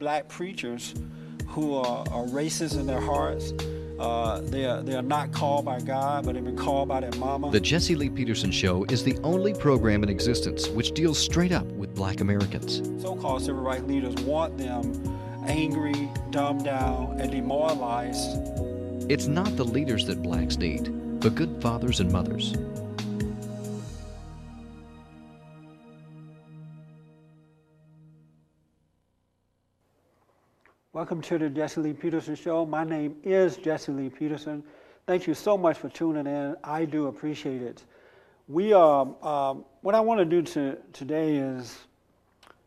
black preachers who are, are racist in their hearts. Uh, they, are, they are not called by God, but they've been called by their mama. The Jesse Lee Peterson Show is the only program in existence which deals straight up with black Americans. So called civil rights leaders want them angry, dumbed down, and demoralized. It's not the leaders that blacks need, but good fathers and mothers. Welcome to the Jesse Lee Peterson Show. My name is Jesse Lee Peterson. Thank you so much for tuning in. I do appreciate it. We are, um, what I want to do to, today is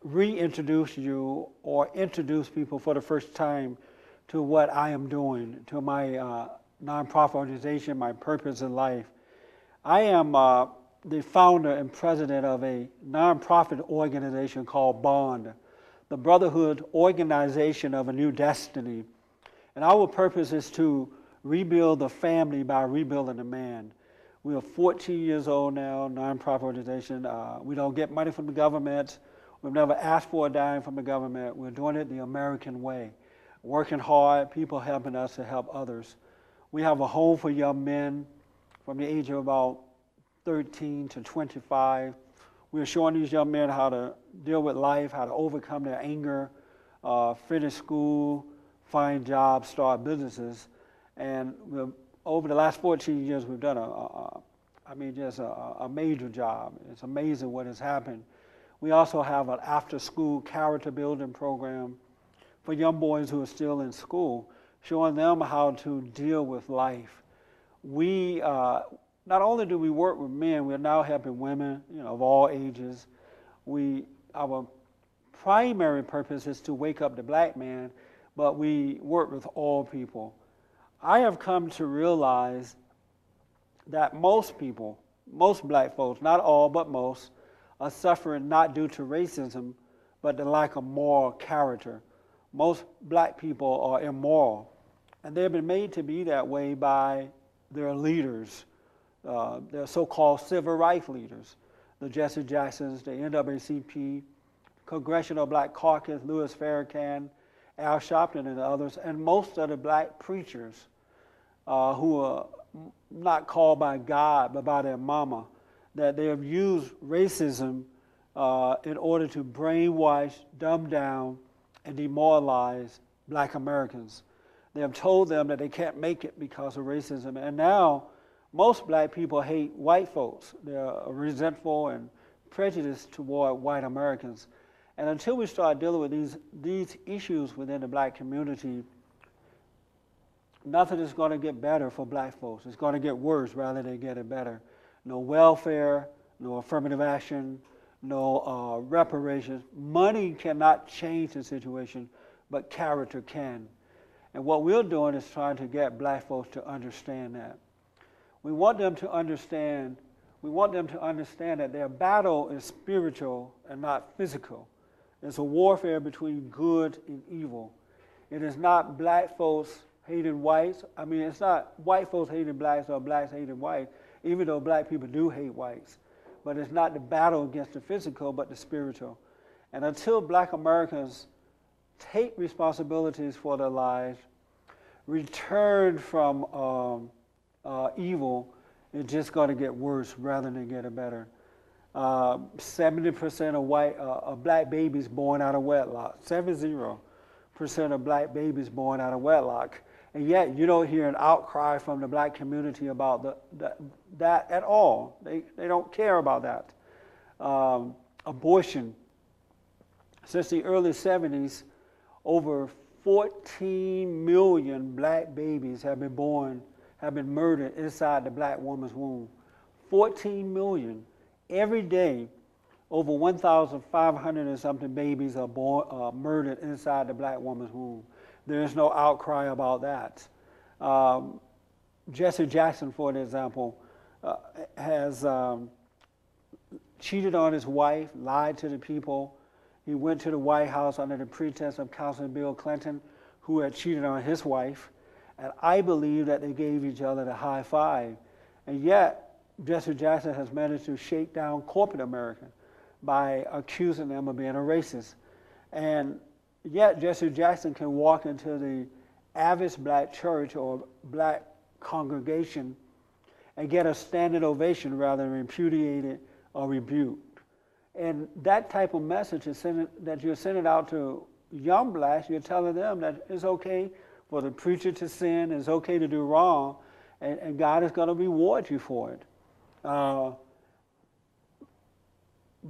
reintroduce you or introduce people for the first time to what I am doing, to my uh, nonprofit organization, my purpose in life. I am uh, the founder and president of a nonprofit organization called Bond the Brotherhood Organization of a New Destiny. And our purpose is to rebuild the family by rebuilding the man. We are 14 years old now, nonprofit organization. Uh, we don't get money from the government. We've never asked for a dime from the government. We're doing it the American way, working hard, people helping us to help others. We have a home for young men from the age of about 13 to 25 we are showing these young men how to deal with life, how to overcome their anger, uh, finish school, find jobs, start businesses. And over the last 14 years, we've done a, a I mean, just a, a, major job. It's amazing what has happened. We also have an after school character building program for young boys who are still in school, showing them how to deal with life. We, uh, not only do we work with men, we're now helping women, you know, of all ages. We, our primary purpose is to wake up the black man, but we work with all people. I have come to realize that most people, most black folks, not all, but most, are suffering not due to racism, but the lack of moral character. Most black people are immoral, and they've been made to be that way by their leaders uh, the so-called civil rights leaders, the Jesse Jacksons, the NAACP, Congressional Black Caucus, Louis Farrakhan, Al Sharpton, and others, and most of the black preachers uh, who are not called by God but by their mama, that they have used racism uh, in order to brainwash, dumb down, and demoralize black Americans. They have told them that they can't make it because of racism. And now most black people hate white folks. They're resentful and prejudiced toward white Americans. And until we start dealing with these, these issues within the black community, nothing is going to get better for black folks. It's going to get worse rather than getting better. No welfare, no affirmative action, no uh, reparations. Money cannot change the situation, but character can. And what we're doing is trying to get black folks to understand that. We want them to understand, we want them to understand that their battle is spiritual and not physical. It's a warfare between good and evil. It is not black folks hating whites. I mean, it's not white folks hating blacks or blacks hating whites, even though black people do hate whites. But it's not the battle against the physical, but the spiritual. And until black Americans take responsibilities for their lives, return from um, uh, evil, it's just going to get worse rather than get better. Uh, 70% of white uh, of black babies born out of wedlock. 70% of black babies born out of wedlock. And yet you don't hear an outcry from the black community about the, the that at all. They, they don't care about that. Um, abortion. Since the early 70s, over 14 million black babies have been born have been murdered inside the black woman's womb. 14 million. Every day, over 1,500 and something babies are born, uh, murdered inside the black woman's womb. There's no outcry about that. Um, Jesse Jackson, for an example, uh, has um, cheated on his wife, lied to the people. He went to the White House under the pretense of counseling Bill Clinton, who had cheated on his wife. And I believe that they gave each other the high five. And yet, Jesse Jackson has managed to shake down corporate America by accusing them of being a racist. And yet Jesse Jackson can walk into the average black church or black congregation and get a standing ovation rather than repudiated or rebuked. And that type of message sending, that you're sending out to young blacks, you're telling them that it's okay for the preacher to sin, it's okay to do wrong, and, and God is going to reward you for it. Uh,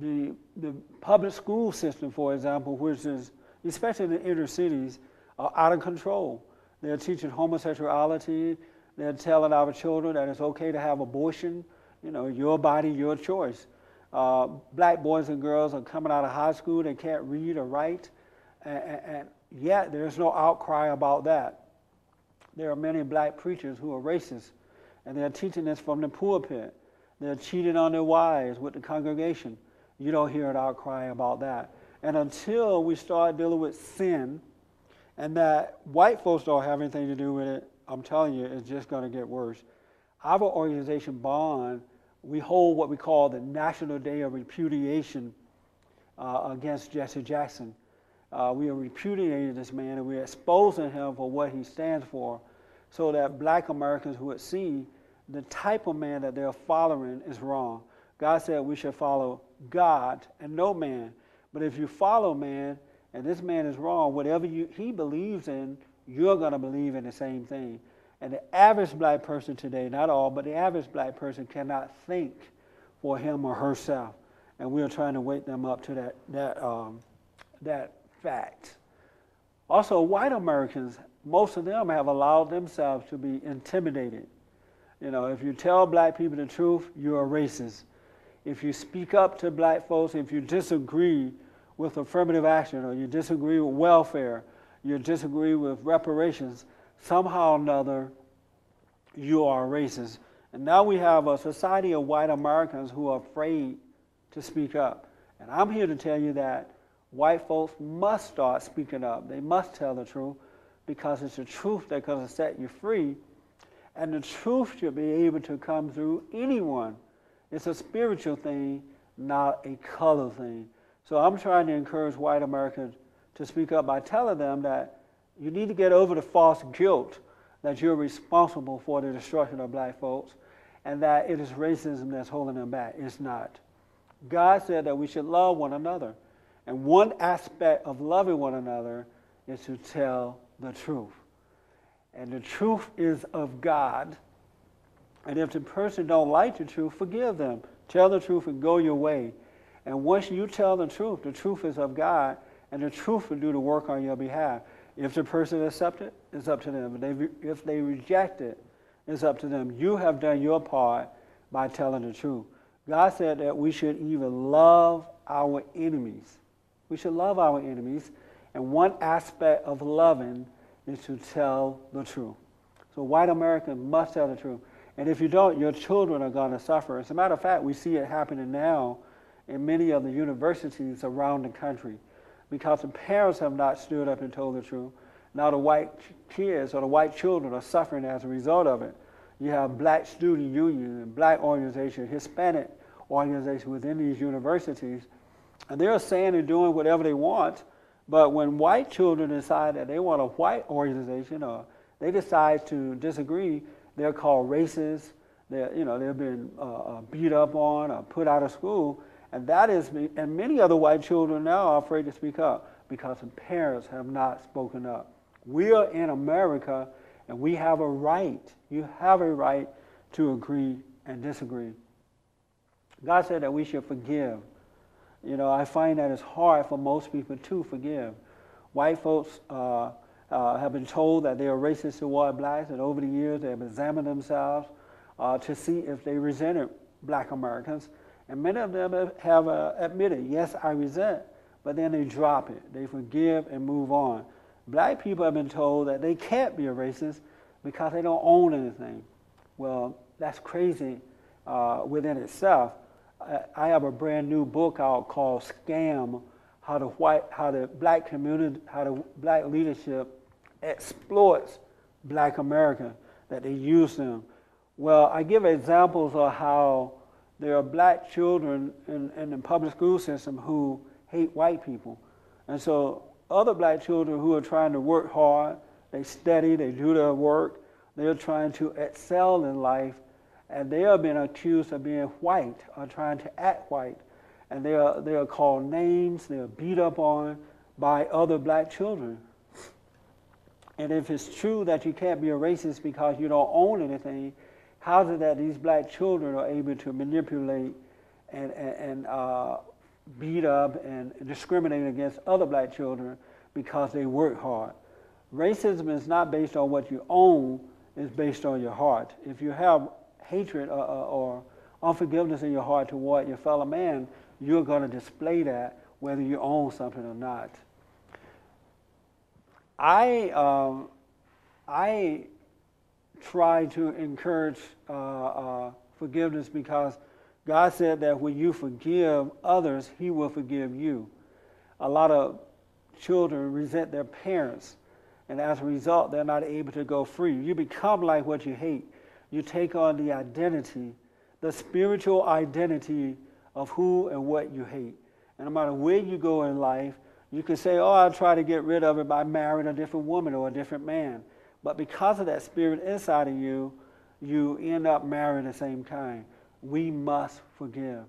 the, the public school system, for example, which is, especially in the inner cities, are out of control. They're teaching homosexuality. They're telling our children that it's okay to have abortion. You know, your body, your choice. Uh, black boys and girls are coming out of high school. They can't read or write. And, and yet, there's no outcry about that. There are many black preachers who are racist, and they're teaching this from the pulpit. They're cheating on their wives with the congregation. You don't hear an outcry about that. And until we start dealing with sin, and that white folks don't have anything to do with it, I'm telling you, it's just going to get worse. Our organization, Bond, we hold what we call the National Day of Repudiation uh, against Jesse Jackson. Uh, we are repudiating this man and we're exposing him for what he stands for so that black Americans would see the type of man that they're following is wrong. God said we should follow God and no man. But if you follow man and this man is wrong, whatever you, he believes in, you're going to believe in the same thing. And the average black person today, not all, but the average black person cannot think for him or herself. And we're trying to wake them up to that, that, um, that fact. Also, white Americans, most of them have allowed themselves to be intimidated. You know, if you tell black people the truth, you're a racist if you speak up to black folks, if you disagree with affirmative action or you disagree with welfare, you disagree with reparations, somehow or another you are racist. And now we have a society of white Americans who are afraid to speak up. And I'm here to tell you that white folks must start speaking up. They must tell the truth because it's the truth that's going to set you free. And the truth should be able to come through anyone it's a spiritual thing, not a color thing. So I'm trying to encourage white Americans to speak up by telling them that you need to get over the false guilt that you're responsible for the destruction of black folks and that it is racism that's holding them back. It's not. God said that we should love one another. And one aspect of loving one another is to tell the truth. And the truth is of God. And if the person don't like the truth, forgive them. Tell the truth and go your way. And once you tell the truth, the truth is of God, and the truth will do the work on your behalf. If the person accepts it, it's up to them. If they, if they reject it, it's up to them. You have done your part by telling the truth. God said that we should even love our enemies. We should love our enemies. And one aspect of loving is to tell the truth. So white Americans must tell the truth. And if you don't, your children are going to suffer. As a matter of fact, we see it happening now in many of the universities around the country because the parents have not stood up and told the truth. Now the white kids or the white children are suffering as a result of it. You have black student unions and black organizations, Hispanic organizations within these universities, they're saying and doing whatever they want. But when white children decide that they want a white organization or they decide to disagree, they're called racist. They're, you know, they've been uh, uh, beat up on or put out of school. And that is, and many other white children now are afraid to speak up because parents have not spoken up. We are in America and we have a right, you have a right to agree and disagree. God said that we should forgive. You know, I find that it's hard for most people to forgive. White folks uh, uh, have been told that they are racist toward blacks, and over the years they have examined themselves uh, to see if they resented black Americans. And many of them have uh, admitted, yes, I resent, but then they drop it. They forgive and move on. Black people have been told that they can't be a racist because they don't own anything. Well, that's crazy uh, within itself. I, have a brand new book out called Scam how the white, how the black community, how the black leadership exploits black America, that they use them. Well, I give examples of how there are black children in, in the public school system who hate white people. And so other black children who are trying to work hard, they study, they do their work, they're trying to excel in life, and they are being accused of being white or trying to act white. And they are, they are called names, they are beat up on by other black children. And if it's true that you can't be a racist because you don't own anything, how is it that these black children are able to manipulate and, and, and uh, beat up and discriminate against other black children because they work hard? Racism is not based on what you own, it's based on your heart. If you have hatred or, or unforgiveness in your heart toward your fellow man, you're going to display that whether you own something or not. I, um, I try to encourage uh, uh, forgiveness because God said that when you forgive others, He will forgive you. A lot of children resent their parents, and as a result, they're not able to go free. You become like what you hate. You take on the identity, the spiritual identity of who and what you hate. And no matter where you go in life, you can say, oh, I'll try to get rid of it by marrying a different woman or a different man. But because of that spirit inside of you, you end up marrying the same kind. We must forgive.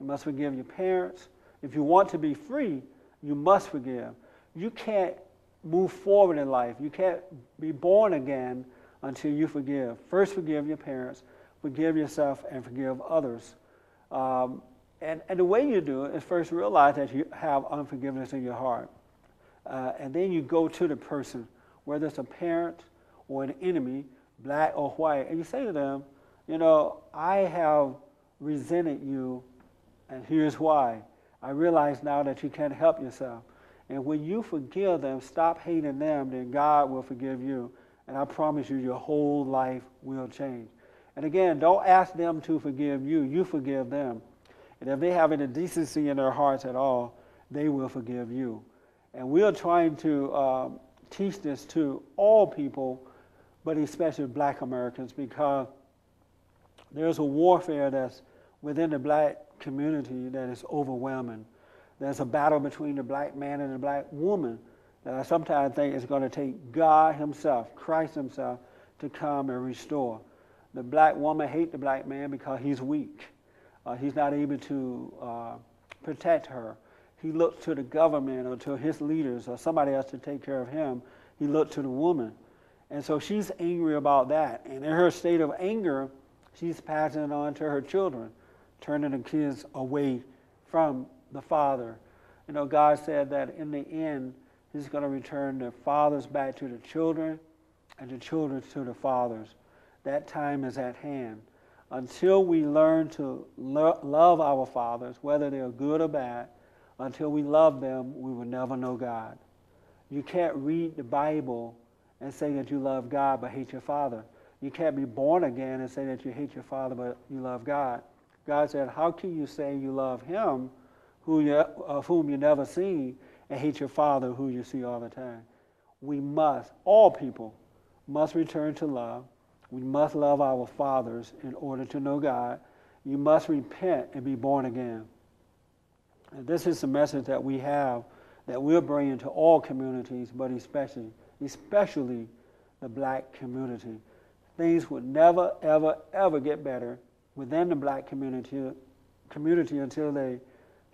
You must forgive your parents. If you want to be free, you must forgive. You can't move forward in life. You can't be born again until you forgive. First, forgive your parents, forgive yourself, and forgive others. Um, and, and the way you do it is first realize that you have unforgiveness in your heart. Uh, and then you go to the person, whether it's a parent or an enemy, black or white, and you say to them, you know, I have resented you, and here's why. I realize now that you can't help yourself. And when you forgive them, stop hating them, then God will forgive you. And I promise you, your whole life will change. And again, don't ask them to forgive you, you forgive them. And if they have any decency in their hearts at all, they will forgive you. And we are trying to um, teach this to all people, but especially black Americans, because there's a warfare that's within the black community that is overwhelming. There's a battle between the black man and the black woman I sometimes think it's going to take God Himself, Christ Himself, to come and restore. The black woman hates the black man because he's weak. Uh, he's not able to uh, protect her. He looked to the government or to his leaders or somebody else to take care of him. He looked to the woman. And so she's angry about that. And in her state of anger, she's passing it on to her children, turning the kids away from the father. You know, God said that in the end, He's going to return the fathers back to the children and the children to the fathers. That time is at hand until we learn to lo- love our fathers, whether they're good or bad, until we love them, we will never know God. You can't read the Bible and say that you love God but hate your father. You can't be born again and say that you hate your father but you love God. God said, How can you say you love him who you, of whom you never seen and hate your father who you see all the time? We must, all people, must return to love we must love our fathers in order to know God. You must repent and be born again. And this is the message that we have that we're bringing to all communities, but especially, especially the black community. Things would never, ever, ever get better within the black community, community until they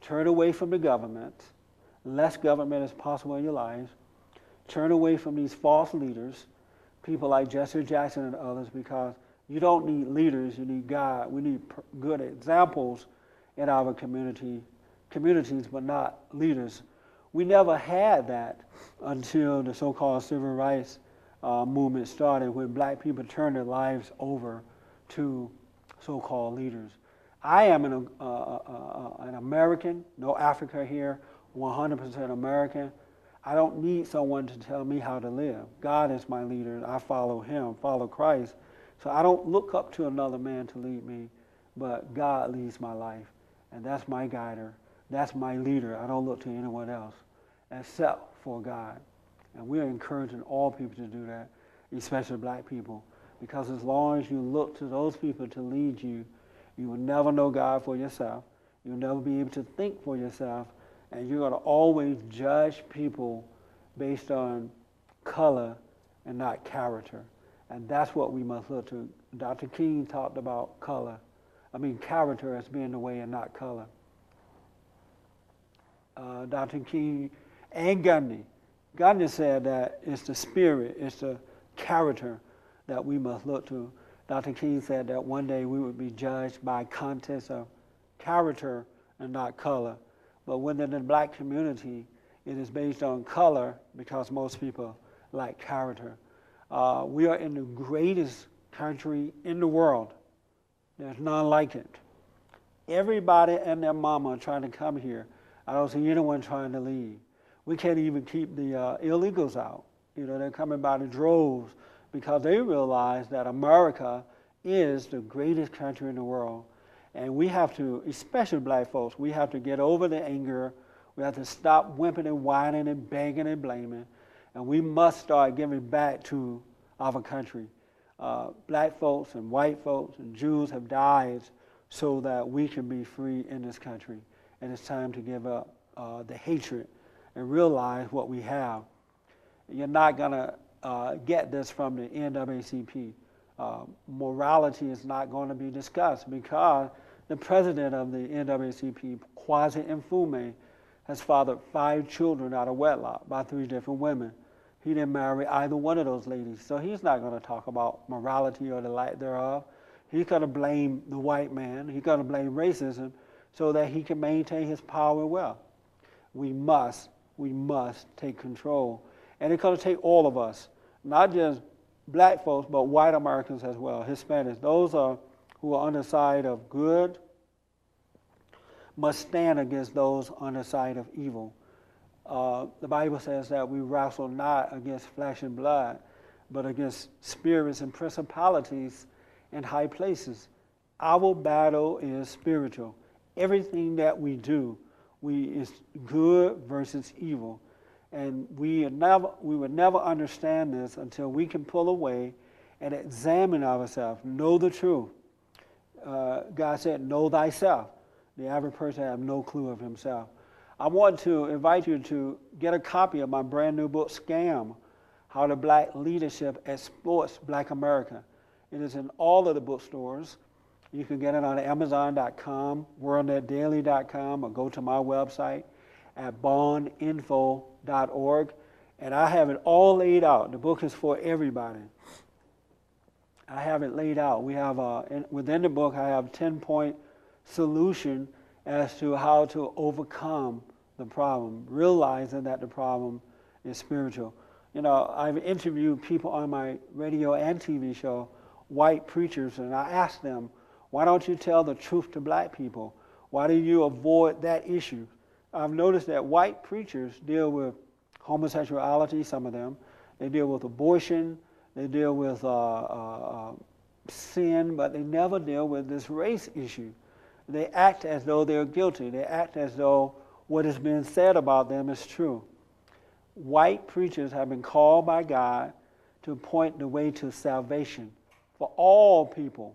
turn away from the government, less government as possible in your lives, turn away from these false leaders, people like Jesse Jackson and others because you don't need leaders, you need God. We need good examples in our community, communities, but not leaders. We never had that until the so-called civil rights uh, movement started, when black people turned their lives over to so-called leaders. I am an, uh, uh, uh an American, no Africa here, 100% American. I don't need someone to tell me how to live. God is my leader. I follow him, follow Christ. So I don't look up to another man to lead me, but God leads my life. And that's my guider. That's my leader. I don't look to anyone else except for God. And we're encouraging all people to do that, especially black people. Because as long as you look to those people to lead you, you will never know God for yourself. You'll never be able to think for yourself and you're going to always judge people based on color and not character. And that's what we must look to. Dr. King talked about color. I mean, character as being the way and not color. Uh, Dr. King and Gandhi. Gandhi said that it's the spirit, it's the character that we must look to. Dr. King said that one day we would be judged by context of character and not color. But within the black community, it is based on color because most people like character. Uh, we are in the greatest country in the world. There's none like it. Everybody and their mama are trying to come here. I don't see anyone trying to leave. We can't even keep the uh, illegals out. You know, they're coming by the droves because they realize that America is the greatest country in the world. And we have to, especially black folks, we have to get over the anger. We have to stop whimpering and whining and begging and blaming. And we must start giving back to our country. Uh, black folks and white folks and Jews have died so that we can be free in this country. And it's time to give up uh, the hatred and realize what we have. You're not going to uh, get this from the NAACP. Uh, morality is not going to be discussed because the president of the NAACP, Kweisi Mfume, has fathered five children out of wedlock by three different women. He didn't marry either one of those ladies, so he's not going to talk about morality or the lack thereof. He's going to blame the white man. He's going to blame racism so that he can maintain his power and wealth. We must, we must take control. And it's going to take all of us, not just black folks, but white Americans as well, Hispanics. Those are who are on the side of good must stand against those on the side of evil. Uh, the Bible says that we wrestle not against flesh and blood, but against spirits and principalities and high places. Our battle is spiritual. Everything that we do, we is good versus evil. And we never we would never understand this until we can pull away and examine ourselves, know the truth. Uh, God said, Know thyself. The average person has no clue of himself. I want to invite you to get a copy of my brand new book, Scam How the Black Leadership Exploits Black America. It is in all of the bookstores. You can get it on Amazon.com, WorldNetDaily.com, or go to my website at bondinfo.org. And I have it all laid out. The book is for everybody. I have it laid out. We have a, in, within the book, I have 10 point solution as to how to overcome the problem, realizing that the problem is spiritual. You know, I've interviewed people on my radio and TV show, white preachers, and I asked them, why don't you tell the truth to black people? Why do you avoid that issue? I've noticed that white preachers deal with homosexuality, some of them. They deal with abortion. They deal with uh, uh, uh sin, but they never deal with this race issue they act as though they're guilty. They act as though what has been said about them is true. White preachers have been called by God to point the way to salvation for all people.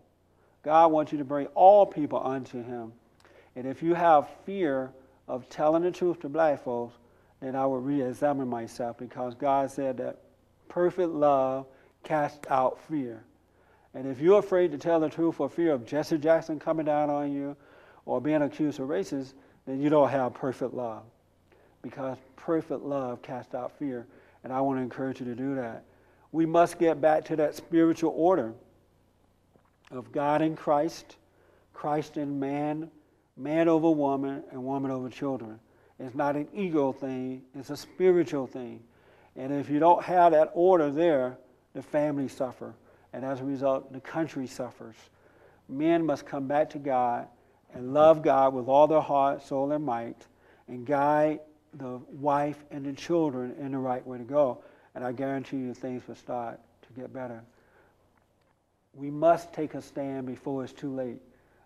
God wants you to bring all people unto Him. And if you have fear of telling the truth to black folks, then I will re examine myself because God said that perfect love casts out fear. And if you're afraid to tell the truth for fear of Jesse Jackson coming down on you or being accused of racism, then you don't have perfect love. Because perfect love casts out fear. And I want to encourage you to do that. We must get back to that spiritual order of God in Christ, Christ in man, man over woman, and woman over children. It's not an ego thing, it's a spiritual thing. And if you don't have that order there, the family suffer. And as a result, the country suffers. Men must come back to God and love God with all their heart, soul, and might, and guide the wife and the children in the right way to go. And I guarantee you things will start to get better. We must take a stand before it's too late.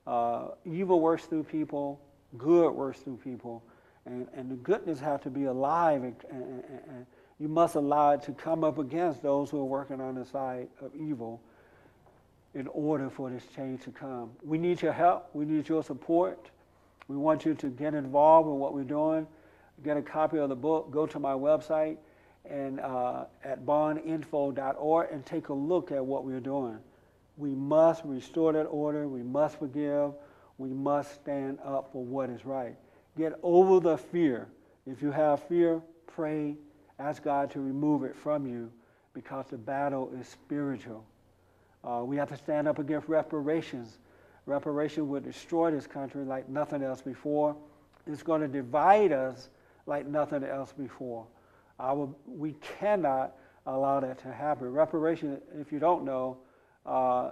Uh, evil works through people, good works through people, and, and the goodness have to be alive, and, and, and you must allow it to come up against those who are working on the side of evil in order for this change to come. We need your help. We need your support. We want you to get involved in what we're doing. get a copy of the book, go to my website and uh, at bondinfo.org and take a look at what we're doing. We must restore that order. We must forgive. We must stand up for what is right. Get over the fear. If you have fear, pray, ask God to remove it from you because the battle is spiritual. Uh, we have to stand up against reparations. Reparation would destroy this country like nothing else before. It's going to divide us like nothing else before. Will, we cannot allow that to happen. Reparation, if you don't know, uh,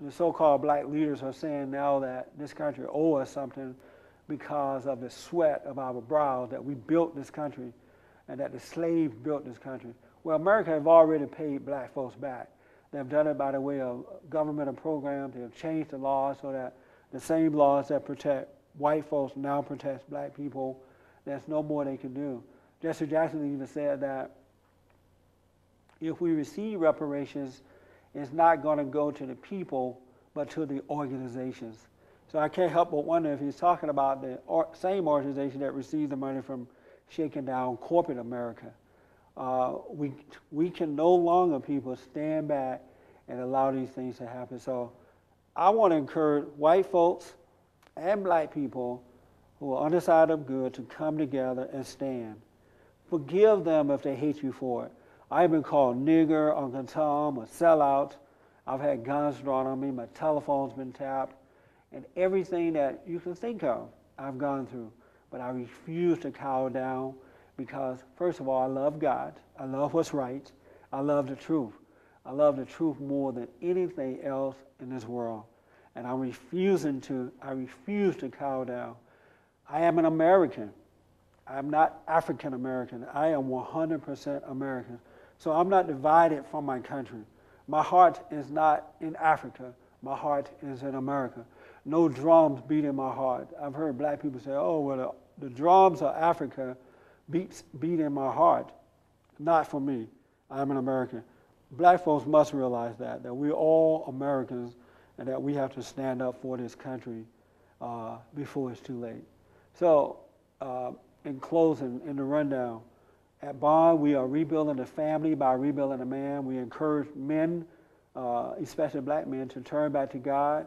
the so-called black leaders are saying now that this country owes us something because of the sweat of our brow that we built this country and that the slaves built this country. Well, America have already paid black folks back. They've done it by the way of governmental programs. They've changed the laws so that the same laws that protect white folks now protect black people. There's no more they can do. Jesse Jackson even said that if we receive reparations, it's not going to go to the people, but to the organizations. So I can't help but wonder if he's talking about the or, same organization that received the money from shaking down corporate America. Uh, we, we can no longer, people, stand back and allow these things to happen. So I want to encourage white folks and black people who are on the side of good to come together and stand. Forgive them if they hate you for it. I've been called nigger, Uncle Tom, a sellout. I've had guns drawn on me. My telephone's been tapped. And everything that you can think of, I've gone through. But I refuse to cower down because, first of all, I love God. I love what's right. I love the truth. I love the truth more than anything else in this world. And I'm refusing to, I refuse to cower down. I am an American. I'm not African American. I am 100% American. So I'm not divided from my country. My heart is not in Africa. My heart is in America. No drums beat in my heart. I've heard black people say, oh, well, the, the drums of Africa beats, beat in my heart. Not for me. I'm an American. Black folks must realize that, that we're all Americans and that we have to stand up for this country uh, before it's too late. So, uh, in closing, in the rundown, at Bond, we are rebuilding the family by rebuilding the man. We encourage men, uh, especially black men, to turn back to God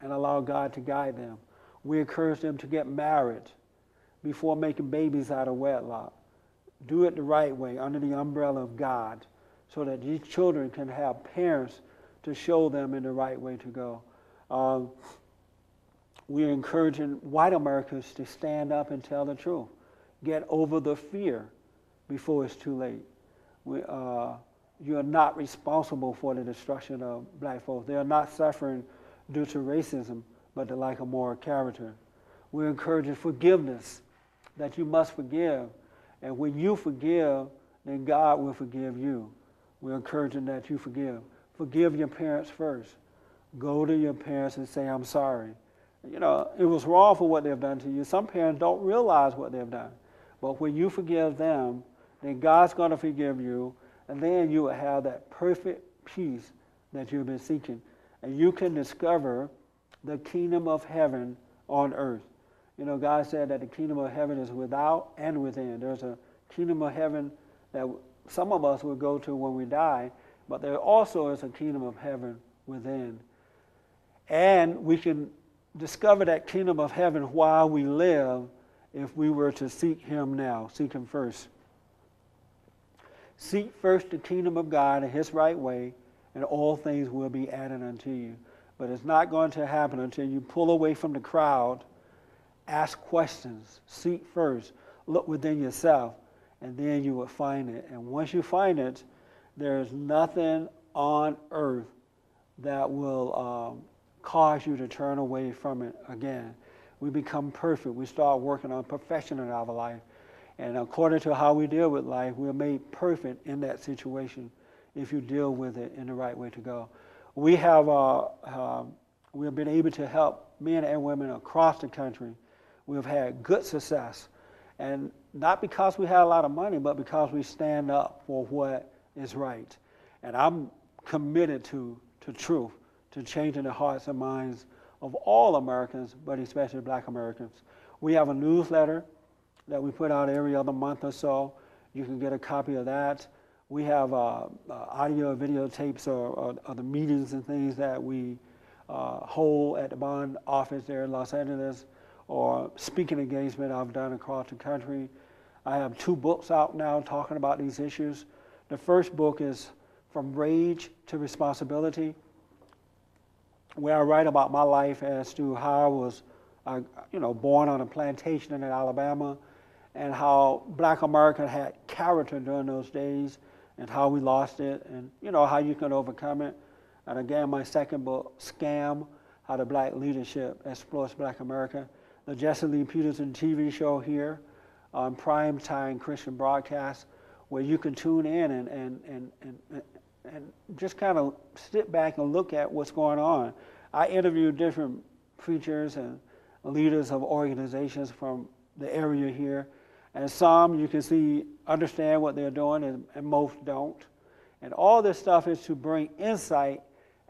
and allow God to guide them. We encourage them to get married before making babies out of wedlock. Do it the right way, under the umbrella of God, so that these children can have parents to show them in the right way to go. Um, we're encouraging white Americans to stand up and tell the truth. Get over the fear before it's too late. We, uh, you are not responsible for the destruction of black folks. They are not suffering due to racism, but the lack of moral character. We're encouraging forgiveness, that you must forgive. And when you forgive, then God will forgive you. We're encouraging that you forgive. Forgive your parents first. Go to your parents and say, I'm sorry. You know, it was wrong for what they've done to you. Some parents don't realize what they've done. But when you forgive them, then God's going to forgive you, and then you will have that perfect peace that you've been seeking. And you can discover the kingdom of heaven on earth. You know, God said that the kingdom of heaven is without and within. There's a kingdom of heaven that some of us will go to when we die, but there also is a kingdom of heaven within. And we can discover that kingdom of heaven while we live if we were to seek Him now, seek Him first. Seek first the kingdom of God in His right way, and all things will be added unto you. But it's not going to happen until you pull away from the crowd, ask questions, seek first, look within yourself, and then you will find it. And once you find it, there's nothing on earth that will um, cause you to turn away from it again. We become perfect. We start working on perfection in our life. And according to how we deal with life, we're made perfect in that situation if you deal with it in the right way to go. We have, uh, uh, we have been able to help men and women across the country. We've had good success. And not because we had a lot of money, but because we stand up for what is right. And I'm committed to, to truth, to changing the hearts and minds of all Americans, but especially black Americans. We have a newsletter that we put out every other month or so. You can get a copy of that. We have uh, uh, audio, videotapes of, of, of the meetings and things that we uh, hold at the bond office there in Los Angeles, or speaking engagement I've done across the country. I have two books out now talking about these issues. The first book is From Rage to Responsibility, where I write about my life as to how I was, uh, you know, born on a plantation in Alabama, and how Black America had character during those days, and how we lost it, and you know how you can overcome it. And again, my second book, Scam: How the Black Leadership Exploits Black America. The Jesse Lee Peterson TV show here on prime time Christian broadcast, where you can tune in and and and and, and just kind of sit back and look at what's going on. I interview different preachers and leaders of organizations from the area here, and some you can see understand what they're doing, and, and most don't. And all this stuff is to bring insight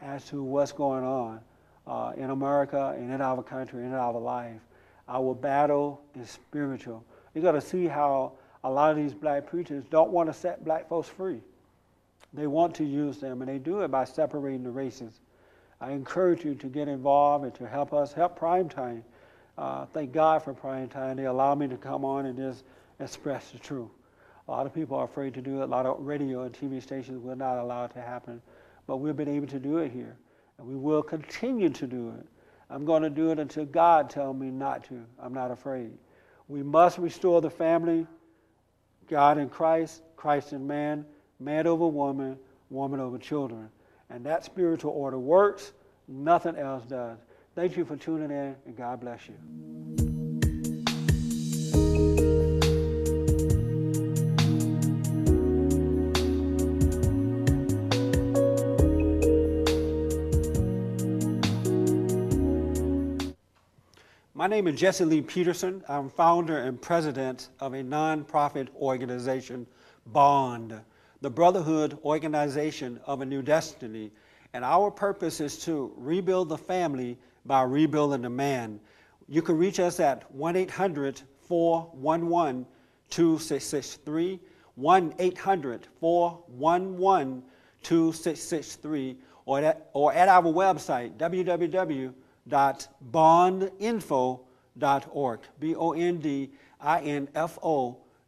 as to what's going on uh, in America and in our country and in our life. Our battle is spiritual. You got to see how a lot of these black preachers don't want to set black folks free. They want to use them, and they do it by separating the races. I encourage you to get involved and to help us help Primetime. Uh, thank God for Primetime. They allow me to come on and just express the truth. A lot of people are afraid to do it. A lot of radio and TV stations will not allow it to happen. But we've been able to do it here. And we will continue to do it. I'm going to do it until God tells me not to. I'm not afraid. We must restore the family. God in Christ, Christ in man, man over woman, woman over children. And that spiritual order works. Nothing else does. Thank you for tuning in, and God bless you. My name is Jesse Lee Peterson. I'm founder and president of a nonprofit organization, BOND, the Brotherhood Organization of a New Destiny. And our purpose is to rebuild the family by rebuilding the man. You can reach us at 1 800 411 2663, 1 800 411 2663, or at, or at our website, www.bondinfo.org, B-O-N-D-I-N-F-O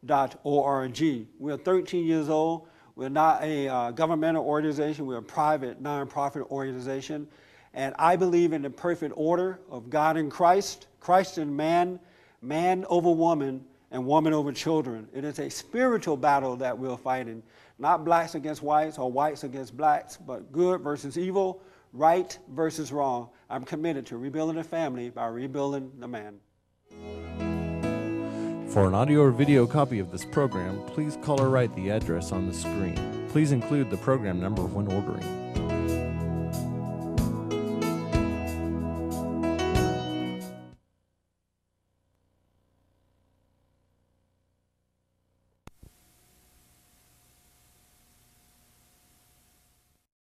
dot O-R-G. We're 13 years old. We're not a uh, governmental organization. We're a private, nonprofit organization. And I believe in the perfect order of God in Christ, Christ in man, man over woman, and woman over children. It is a spiritual battle that we're fighting, not blacks against whites or whites against blacks, but good versus evil, right versus wrong. I'm committed to rebuilding the family by rebuilding the man. For an audio or video copy of this program, please call or write the address on the screen. Please include the program number when ordering.